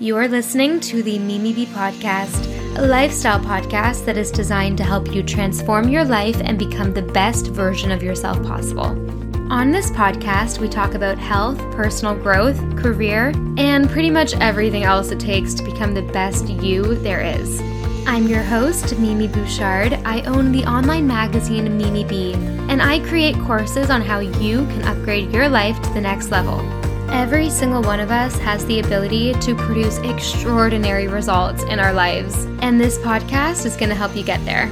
You are listening to the Mimi B Podcast, a lifestyle podcast that is designed to help you transform your life and become the best version of yourself possible. On this podcast, we talk about health, personal growth, career, and pretty much everything else it takes to become the best you there is. I'm your host, Mimi Bouchard. I own the online magazine Mimi B, and I create courses on how you can upgrade your life to the next level. Every single one of us has the ability to produce extraordinary results in our lives, and this podcast is going to help you get there.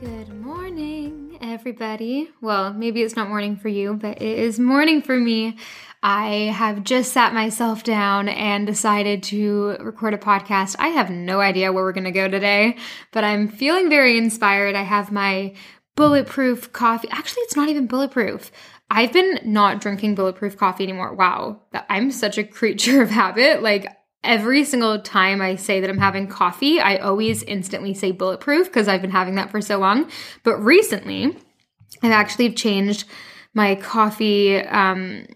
Good morning, everybody. Well, maybe it's not morning for you, but it is morning for me. I have just sat myself down and decided to record a podcast. I have no idea where we're going to go today, but I'm feeling very inspired. I have my bulletproof coffee. Actually, it's not even bulletproof. I've been not drinking bulletproof coffee anymore. Wow, I'm such a creature of habit. Like every single time I say that I'm having coffee, I always instantly say bulletproof because I've been having that for so long. But recently, I've actually changed my coffee um,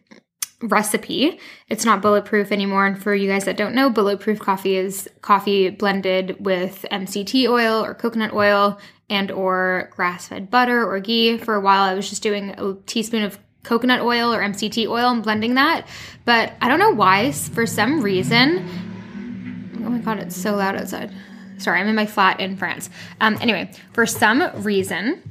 recipe. It's not bulletproof anymore. And for you guys that don't know, bulletproof coffee is coffee blended with MCT oil or coconut oil and or grass-fed butter or ghee. For a while I was just doing a teaspoon of coconut oil or MCT oil and blending that. But I don't know why, for some reason, oh my god, it's so loud outside. Sorry, I'm in my flat in France. Um, anyway, for some reason,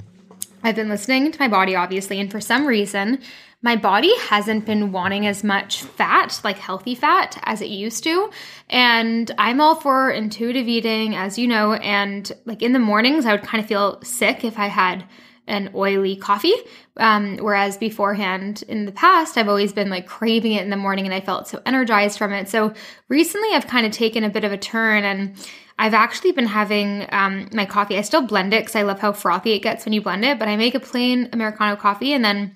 I've been listening to my body, obviously, and for some reason, my body hasn't been wanting as much fat, like healthy fat, as it used to. And I'm all for intuitive eating, as you know. And like in the mornings, I would kind of feel sick if I had an oily coffee. Um, whereas beforehand in the past, I've always been like craving it in the morning and I felt so energized from it. So recently I've kind of taken a bit of a turn and I've actually been having um, my coffee. I still blend it because I love how frothy it gets when you blend it, but I make a plain Americano coffee and then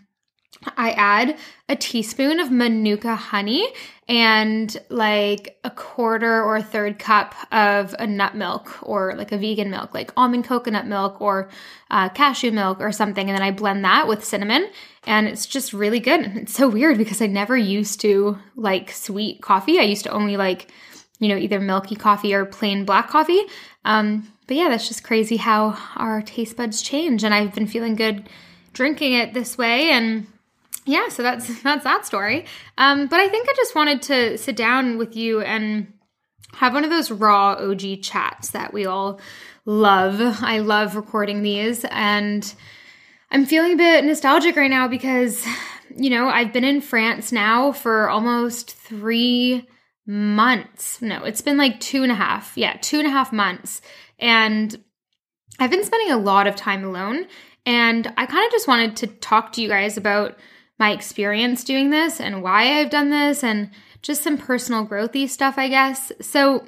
I add a teaspoon of Manuka honey and like a quarter or a third cup of a nut milk or like a vegan milk, like almond coconut milk or uh, cashew milk or something. And then I blend that with cinnamon and it's just really good. It's so weird because I never used to like sweet coffee. I used to only like, you know, either milky coffee or plain black coffee. Um, but yeah, that's just crazy how our taste buds change. And I've been feeling good drinking it this way. And yeah, so that's that's that story. Um, but I think I just wanted to sit down with you and have one of those raw OG chats that we all love. I love recording these and I'm feeling a bit nostalgic right now because you know, I've been in France now for almost three months. No, it's been like two and a half. Yeah, two and a half months. And I've been spending a lot of time alone. And I kind of just wanted to talk to you guys about my experience doing this and why I've done this and just some personal growthy stuff, I guess. So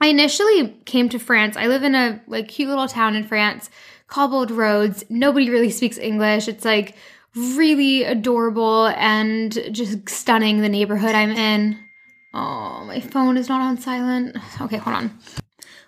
I initially came to France. I live in a like cute little town in France, cobbled roads. Nobody really speaks English. It's like really adorable and just stunning the neighborhood I'm in. Oh, my phone is not on silent. Okay, hold on.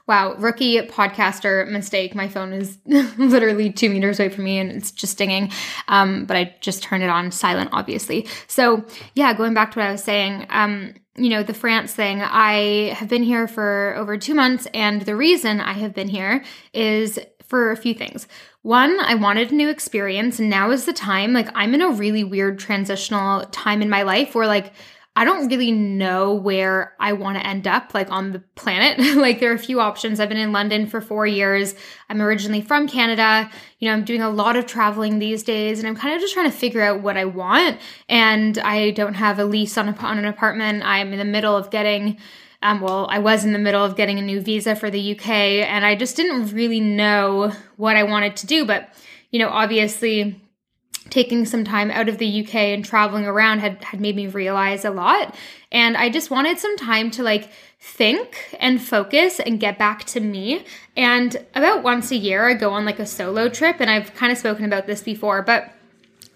Wow, rookie podcaster mistake. My phone is literally two meters away from me and it's just dinging. Um, but I just turned it on silent, obviously. So, yeah, going back to what I was saying, um, you know, the France thing, I have been here for over two months. And the reason I have been here is for a few things. One, I wanted a new experience, and now is the time. Like, I'm in a really weird transitional time in my life where, like, I don't really know where I want to end up, like on the planet. like, there are a few options. I've been in London for four years. I'm originally from Canada. You know, I'm doing a lot of traveling these days, and I'm kind of just trying to figure out what I want. And I don't have a lease on, a, on an apartment. I'm in the middle of getting, um, well, I was in the middle of getting a new visa for the UK, and I just didn't really know what I wanted to do. But, you know, obviously, taking some time out of the UK and traveling around had, had made me realize a lot. And I just wanted some time to like think and focus and get back to me. And about once a year, I go on like a solo trip. And I've kind of spoken about this before, but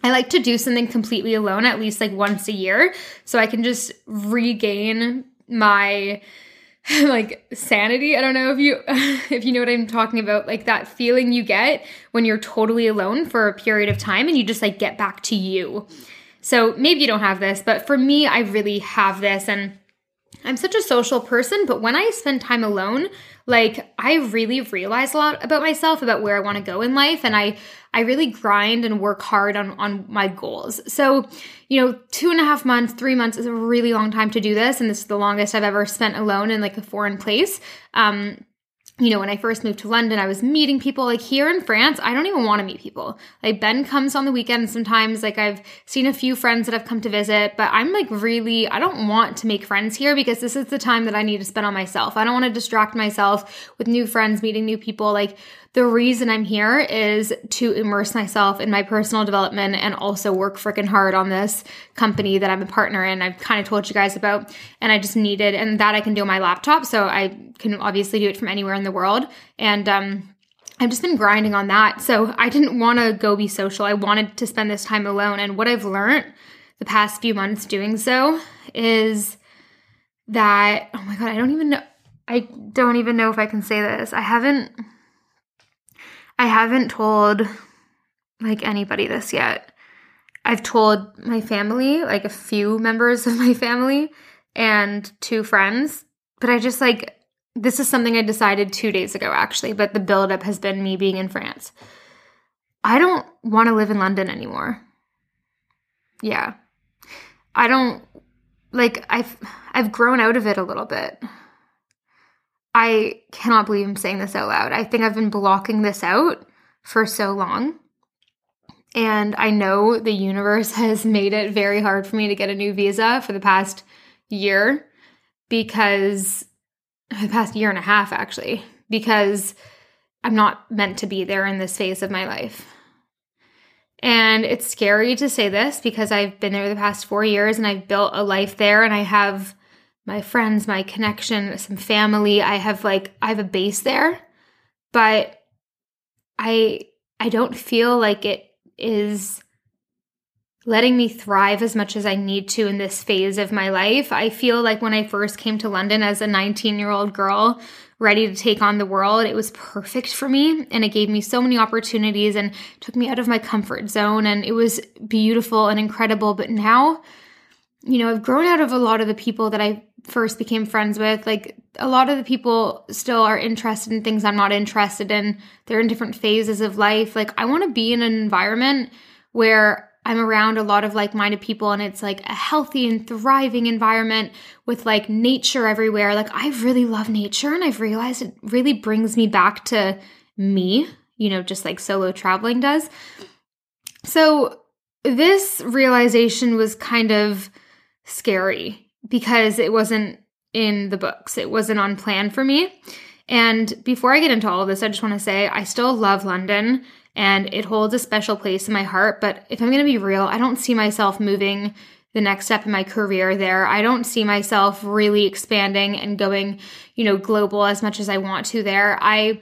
I like to do something completely alone at least like once a year so I can just regain my like sanity. I don't know if you if you know what I'm talking about, like that feeling you get when you're totally alone for a period of time and you just like get back to you. So maybe you don't have this, but for me, I really have this. And I'm such a social person, but when I spend time alone, like I really realize a lot about myself, about where I want to go in life, and I I really grind and work hard on on my goals. So, you know, two and a half months, three months is a really long time to do this, and this is the longest I've ever spent alone in like a foreign place. Um, you know, when I first moved to London, I was meeting people like here in France. I don't even want to meet people. Like Ben comes on the weekends sometimes. Like I've seen a few friends that have come to visit, but I'm like really, I don't want to make friends here because this is the time that I need to spend on myself. I don't want to distract myself with new friends, meeting new people. Like the reason I'm here is to immerse myself in my personal development and also work freaking hard on this company that I'm a partner in. I've kind of told you guys about, and I just needed, and that I can do on my laptop. So I can obviously do it from anywhere in the world. And, um, I've just been grinding on that. So I didn't want to go be social. I wanted to spend this time alone. And what I've learned the past few months doing so is that, oh my God, I don't even know. I don't even know if I can say this. I haven't I haven't told like anybody this yet. I've told my family, like a few members of my family and two friends, but I just like this is something I decided 2 days ago actually, but the buildup has been me being in France. I don't want to live in London anymore. Yeah. I don't like I've I've grown out of it a little bit. I cannot believe I'm saying this out loud. I think I've been blocking this out for so long. And I know the universe has made it very hard for me to get a new visa for the past year because uh, the past year and a half, actually, because I'm not meant to be there in this phase of my life. And it's scary to say this because I've been there the past four years and I've built a life there and I have my friends, my connection, some family. I have like I have a base there, but I I don't feel like it is letting me thrive as much as I need to in this phase of my life. I feel like when I first came to London as a 19-year-old girl ready to take on the world, it was perfect for me and it gave me so many opportunities and took me out of my comfort zone and it was beautiful and incredible, but now you know, I've grown out of a lot of the people that I first became friends with. Like a lot of the people still are interested in things I'm not interested in. They're in different phases of life. Like I want to be in an environment where I'm around a lot of like minded people and it's like a healthy and thriving environment with like nature everywhere. Like I really love nature and I've realized it really brings me back to me, you know, just like solo traveling does. So this realization was kind of scary because it wasn't in the books. It wasn't on plan for me. And before I get into all of this, I just want to say I still love London and it holds a special place in my heart. But if I'm going to be real, I don't see myself moving the next step in my career there. I don't see myself really expanding and going, you know, global as much as I want to there. I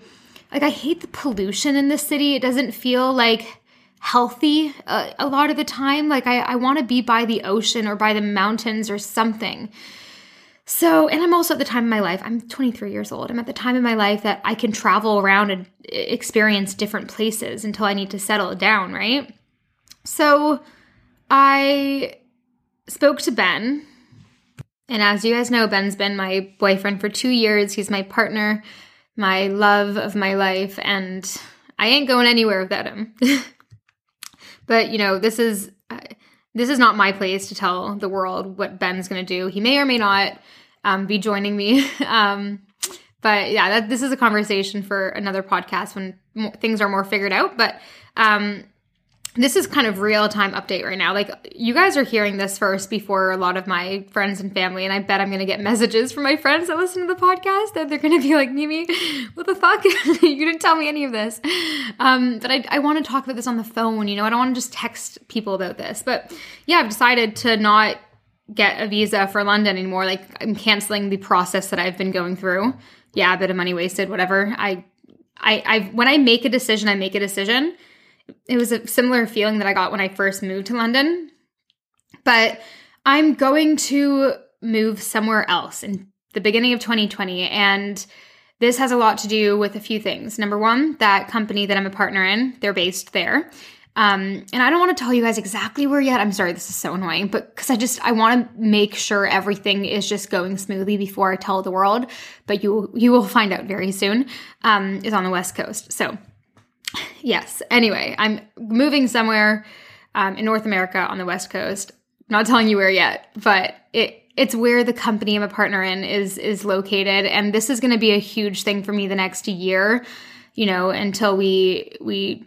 like I hate the pollution in this city. It doesn't feel like healthy uh, a lot of the time. Like I, I want to be by the ocean or by the mountains or something. So, and I'm also at the time in my life, I'm 23 years old. I'm at the time in my life that I can travel around and experience different places until I need to settle down, right? So, I spoke to Ben. And as you guys know, Ben's been my boyfriend for two years. He's my partner, my love of my life, and I ain't going anywhere without him. But you know, this is uh, this is not my place to tell the world what Ben's going to do. He may or may not um, be joining me. um, but yeah, that, this is a conversation for another podcast when more, things are more figured out. But um, this is kind of real time update right now. Like you guys are hearing this first before a lot of my friends and family, and I bet I'm gonna get messages from my friends that listen to the podcast that they're gonna be like, Mimi, what the fuck? you didn't tell me any of this. Um, but I, I want to talk about this on the phone. You know, I don't want to just text people about this. But yeah, I've decided to not get a visa for London anymore. Like I'm canceling the process that I've been going through. Yeah, a bit of money wasted, whatever. I, I, I when I make a decision, I make a decision it was a similar feeling that I got when I first moved to London. But I'm going to move somewhere else in the beginning of 2020. And this has a lot to do with a few things. Number one, that company that I'm a partner in, they're based there. Um, and I don't want to tell you guys exactly where yet. I'm sorry, this is so annoying, but because I just I want to make sure everything is just going smoothly before I tell the world. But you you will find out very soon. Um, is on the West Coast. So yes. Anyway, I'm moving somewhere um, in North America on the West Coast. not telling you where yet, but it it's where the company I'm a partner in is is located, and this is going to be a huge thing for me the next year. You know, until we we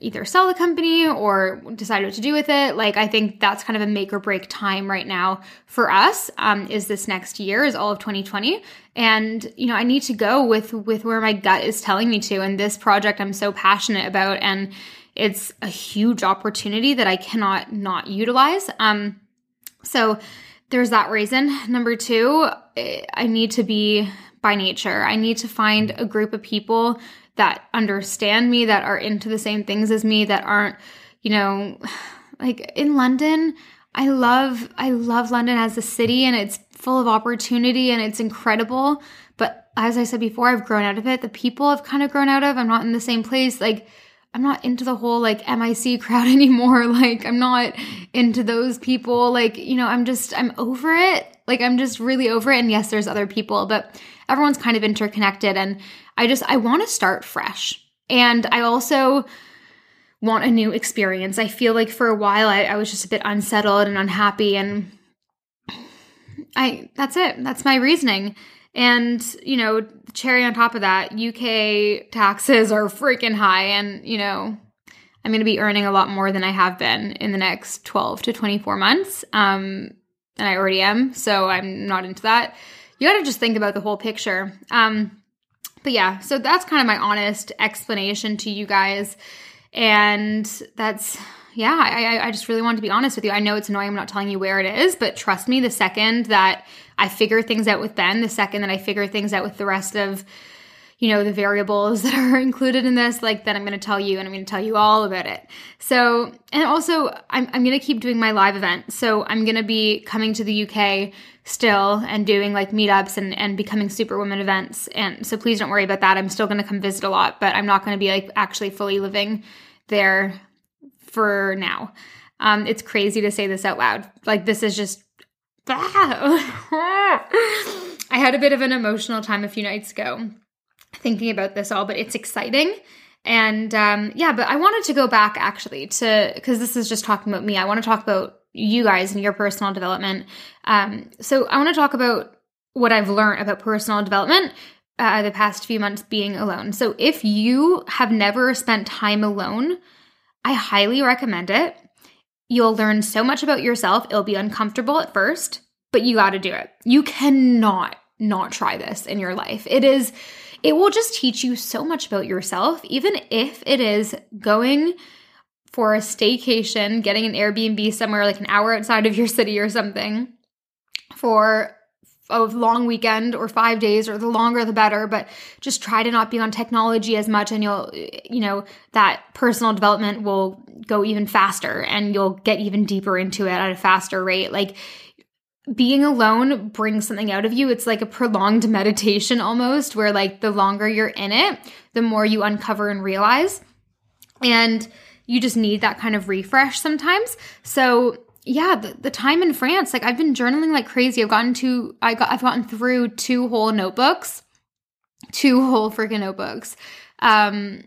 either sell the company or decide what to do with it. Like I think that's kind of a make or break time right now for us. Um, is this next year is all of 2020, and you know I need to go with with where my gut is telling me to. And this project I'm so passionate about, and it's a huge opportunity that I cannot not utilize. Um, so there's that reason. Number two, I need to be by nature. I need to find a group of people that understand me, that are into the same things as me, that aren't, you know, like in London, I love I love London as a city and it's full of opportunity and it's incredible. But as I said before, I've grown out of it. The people I've kind of grown out of. I'm not in the same place. Like I'm not into the whole like MIC crowd anymore. Like I'm not into those people. Like, you know, I'm just I'm over it. Like I'm just really over it. And yes, there's other people, but everyone's kind of interconnected and I just I want to start fresh. And I also want a new experience. I feel like for a while I, I was just a bit unsettled and unhappy and I that's it. That's my reasoning. And, you know, cherry on top of that, UK taxes are freaking high. And, you know, I'm going to be earning a lot more than I have been in the next 12 to 24 months. Um, and I already am. So I'm not into that. You got to just think about the whole picture. Um, but yeah, so that's kind of my honest explanation to you guys. And that's, yeah, I, I just really wanted to be honest with you. I know it's annoying I'm not telling you where it is, but trust me, the second that I figure things out with Ben, the second that I figure things out with the rest of, you know, the variables that are included in this, like that I'm going to tell you and I'm going to tell you all about it. So, and also I'm, I'm going to keep doing my live event. So I'm going to be coming to the UK still and doing like meetups and, and becoming superwoman events. And so please don't worry about that. I'm still going to come visit a lot, but I'm not going to be like actually fully living there for now. Um, it's crazy to say this out loud. Like this is just I had a bit of an emotional time a few nights ago thinking about this all, but it's exciting. And um, yeah, but I wanted to go back actually to because this is just talking about me. I want to talk about you guys and your personal development. Um, so I want to talk about what I've learned about personal development uh, the past few months being alone. So if you have never spent time alone, I highly recommend it. You'll learn so much about yourself. It'll be uncomfortable at first, but you got to do it. You cannot not try this in your life. It is it will just teach you so much about yourself even if it is going for a staycation, getting an Airbnb somewhere like an hour outside of your city or something for a long weekend or five days or the longer the better but just try to not be on technology as much and you'll you know that personal development will go even faster and you'll get even deeper into it at a faster rate. Like being alone brings something out of you. It's like a prolonged meditation almost where like the longer you're in it the more you uncover and realize. And you just need that kind of refresh sometimes. So yeah, the, the time in France, like I've been journaling like crazy. I've gotten to I got I've gotten through two whole notebooks, two whole freaking notebooks, um,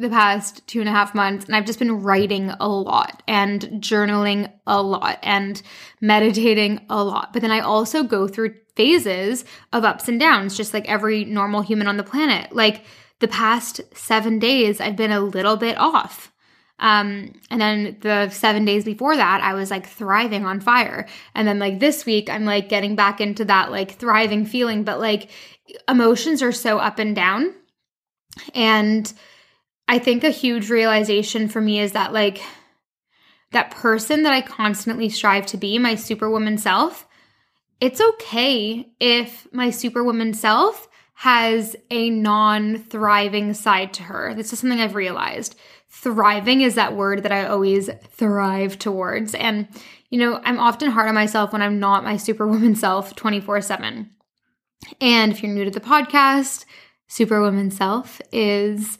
the past two and a half months, and I've just been writing a lot and journaling a lot and meditating a lot. But then I also go through phases of ups and downs, just like every normal human on the planet. Like the past seven days, I've been a little bit off. Um, and then the seven days before that, I was like thriving on fire. And then like this week, I'm like getting back into that like thriving feeling, but like emotions are so up and down. And I think a huge realization for me is that like that person that I constantly strive to be, my superwoman self, it's okay if my superwoman self has a non thriving side to her. This is something I've realized thriving is that word that I always thrive towards. And, you know, I'm often hard on myself when I'm not my superwoman self 24 7. And if you're new to the podcast, superwoman self is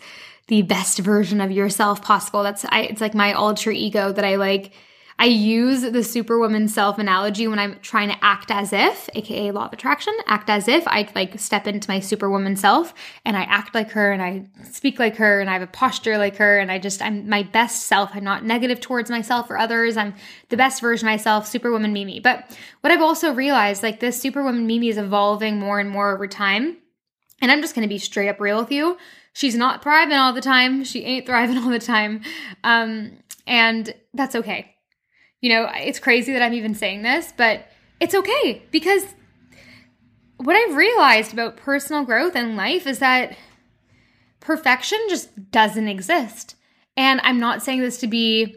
the best version of yourself possible. That's I it's like my alter ego that I like I use the superwoman self analogy when I'm trying to act as if, aka law of attraction, act as if I like step into my superwoman self and I act like her and I speak like her and I have a posture like her and I just I'm my best self. I'm not negative towards myself or others. I'm the best version of myself, superwoman Mimi. But what I've also realized, like this superwoman Mimi is evolving more and more over time. And I'm just gonna be straight up real with you. She's not thriving all the time. She ain't thriving all the time. Um, and that's okay you know, it's crazy that I'm even saying this, but it's okay because what I've realized about personal growth and life is that perfection just doesn't exist. And I'm not saying this to be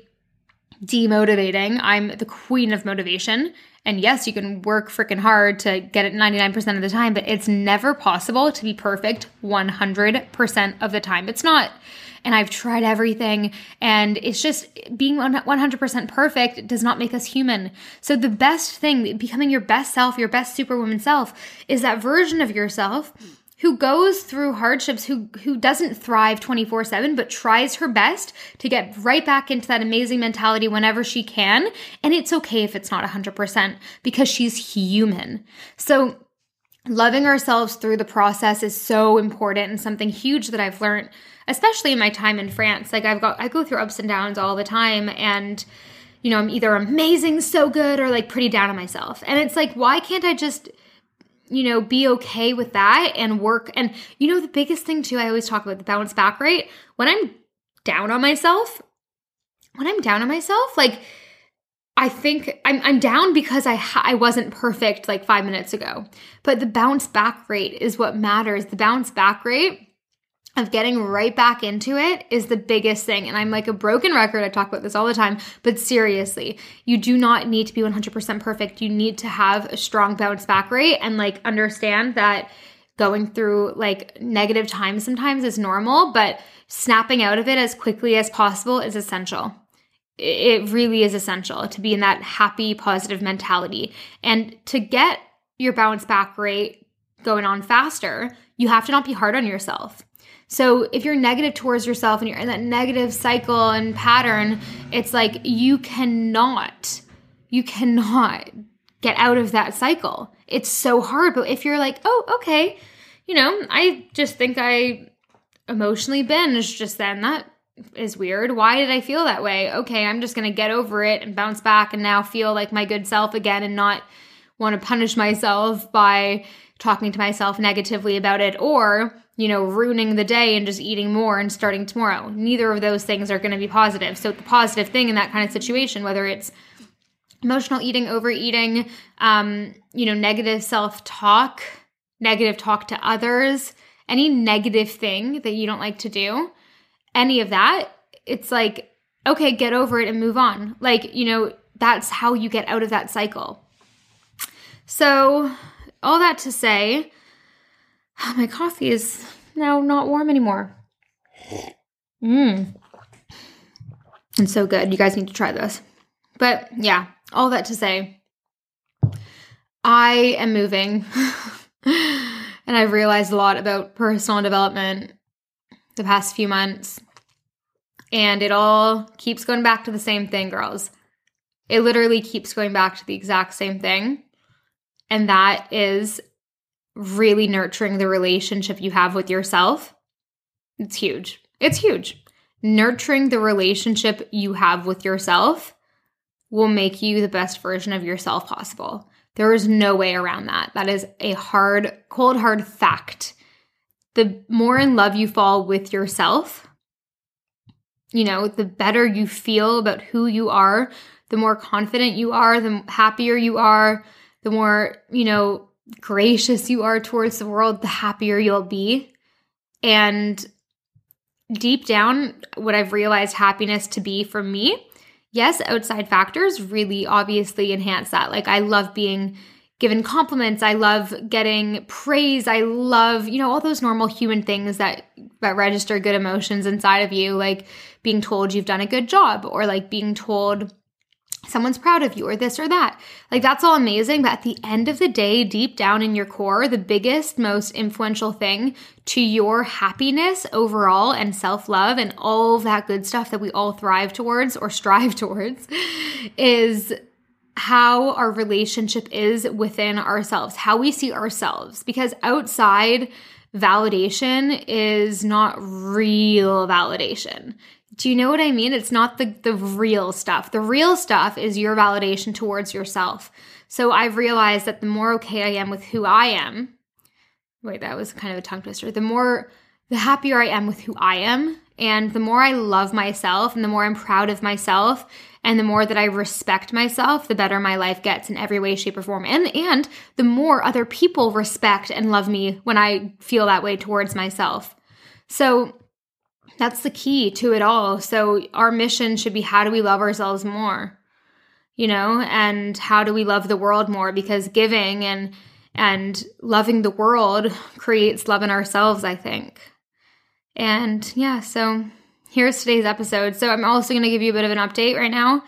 demotivating. I'm the queen of motivation. And yes, you can work freaking hard to get it 99% of the time, but it's never possible to be perfect 100% of the time. It's not and I've tried everything. And it's just being 100% perfect does not make us human. So the best thing, becoming your best self, your best superwoman self, is that version of yourself who goes through hardships who who doesn't thrive 24/7 but tries her best to get right back into that amazing mentality whenever she can and it's okay if it's not 100% because she's human. So loving ourselves through the process is so important and something huge that I've learned especially in my time in France. Like I've got I go through ups and downs all the time and you know, I'm either amazing, so good or like pretty down on myself. And it's like why can't I just you know, be okay with that and work and you know the biggest thing too I always talk about the bounce back rate. When I'm down on myself, when I'm down on myself, like I think I'm, I'm down because I ha- I wasn't perfect like five minutes ago. But the bounce back rate is what matters. The bounce back rate of getting right back into it is the biggest thing. And I'm like a broken record. I talk about this all the time, but seriously, you do not need to be 100% perfect. You need to have a strong bounce back rate and like understand that going through like negative times sometimes is normal, but snapping out of it as quickly as possible is essential. It really is essential to be in that happy, positive mentality. And to get your bounce back rate going on faster, you have to not be hard on yourself so if you're negative towards yourself and you're in that negative cycle and pattern, it's like you cannot, you cannot get out of that cycle. It's so hard. But if you're like, oh, okay, you know, I just think I emotionally binged just then. That is weird. Why did I feel that way? Okay, I'm just going to get over it and bounce back and now feel like my good self again and not want to punish myself by talking to myself negatively about it or you know, ruining the day and just eating more and starting tomorrow. Neither of those things are going to be positive. So, the positive thing in that kind of situation, whether it's emotional eating, overeating, um, you know, negative self talk, negative talk to others, any negative thing that you don't like to do, any of that, it's like, okay, get over it and move on. Like, you know, that's how you get out of that cycle. So, all that to say, Ah, my coffee is now not warm anymore. Mmm. It's so good. You guys need to try this. But yeah, all that to say, I am moving. and I've realized a lot about personal development the past few months. And it all keeps going back to the same thing, girls. It literally keeps going back to the exact same thing. And that is really nurturing the relationship you have with yourself, it's huge. It's huge. Nurturing the relationship you have with yourself will make you the best version of yourself possible. There is no way around that. That is a hard, cold, hard fact. The more in love you fall with yourself, you know, the better you feel about who you are, the more confident you are, the happier you are, the more, you know, gracious you are towards the world, the happier you'll be. And deep down, what I've realized happiness to be for me, yes, outside factors really obviously enhance that. Like, I love being given compliments i love getting praise i love you know all those normal human things that that register good emotions inside of you like being told you've done a good job or like being told someone's proud of you or this or that. Like that's all amazing. But at the end of the day, deep down in your core, the biggest, most influential thing to your happiness overall and self love and all that good stuff that we all thrive towards or strive towards is how our relationship is within ourselves, how we see ourselves. Because outside validation is not real validation. Do you know what I mean? It's not the, the real stuff. The real stuff is your validation towards yourself. So I've realized that the more okay I am with who I am, wait, that was kind of a tongue twister. The more, the happier I am with who I am, and the more I love myself, and the more I'm proud of myself, and the more that I respect myself, the better my life gets in every way, shape, or form. And and the more other people respect and love me when I feel that way towards myself. So that's the key to it all. So our mission should be how do we love ourselves more? You know, and how do we love the world more because giving and and loving the world creates love in ourselves, I think. And yeah, so here's today's episode. So I'm also going to give you a bit of an update right now.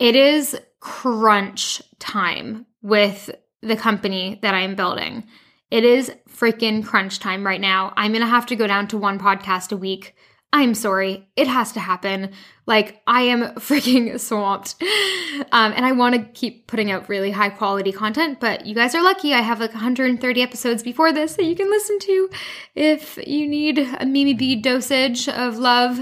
It is crunch time with the company that I'm building. It is freaking crunch time right now. I'm going to have to go down to one podcast a week. I'm sorry. It has to happen. Like, I am freaking swamped. Um, and I want to keep putting out really high quality content, but you guys are lucky. I have like 130 episodes before this that you can listen to if you need a Mimi B dosage of love.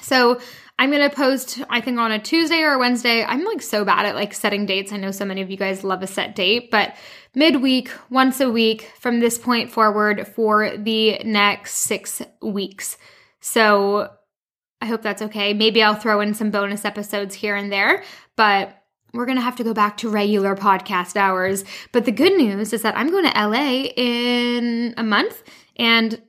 So, I'm going to post, I think, on a Tuesday or a Wednesday. I'm like so bad at like setting dates. I know so many of you guys love a set date, but midweek, once a week from this point forward for the next six weeks. So I hope that's okay. Maybe I'll throw in some bonus episodes here and there, but we're going to have to go back to regular podcast hours. But the good news is that I'm going to LA in a month and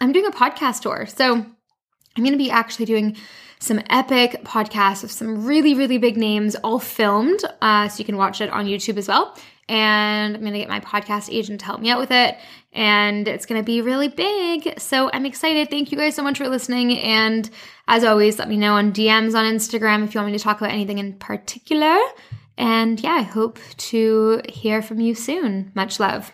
I'm doing a podcast tour. So I'm going to be actually doing some epic podcasts with some really, really big names, all filmed. Uh, so you can watch it on YouTube as well and I'm going to get my podcast agent to help me out with it. And it's going to be really big. So I'm excited. Thank you guys so much for listening. And as always, let me know on DMs on Instagram if you want me to talk about anything in particular. And yeah, I hope to hear from you soon. Much love.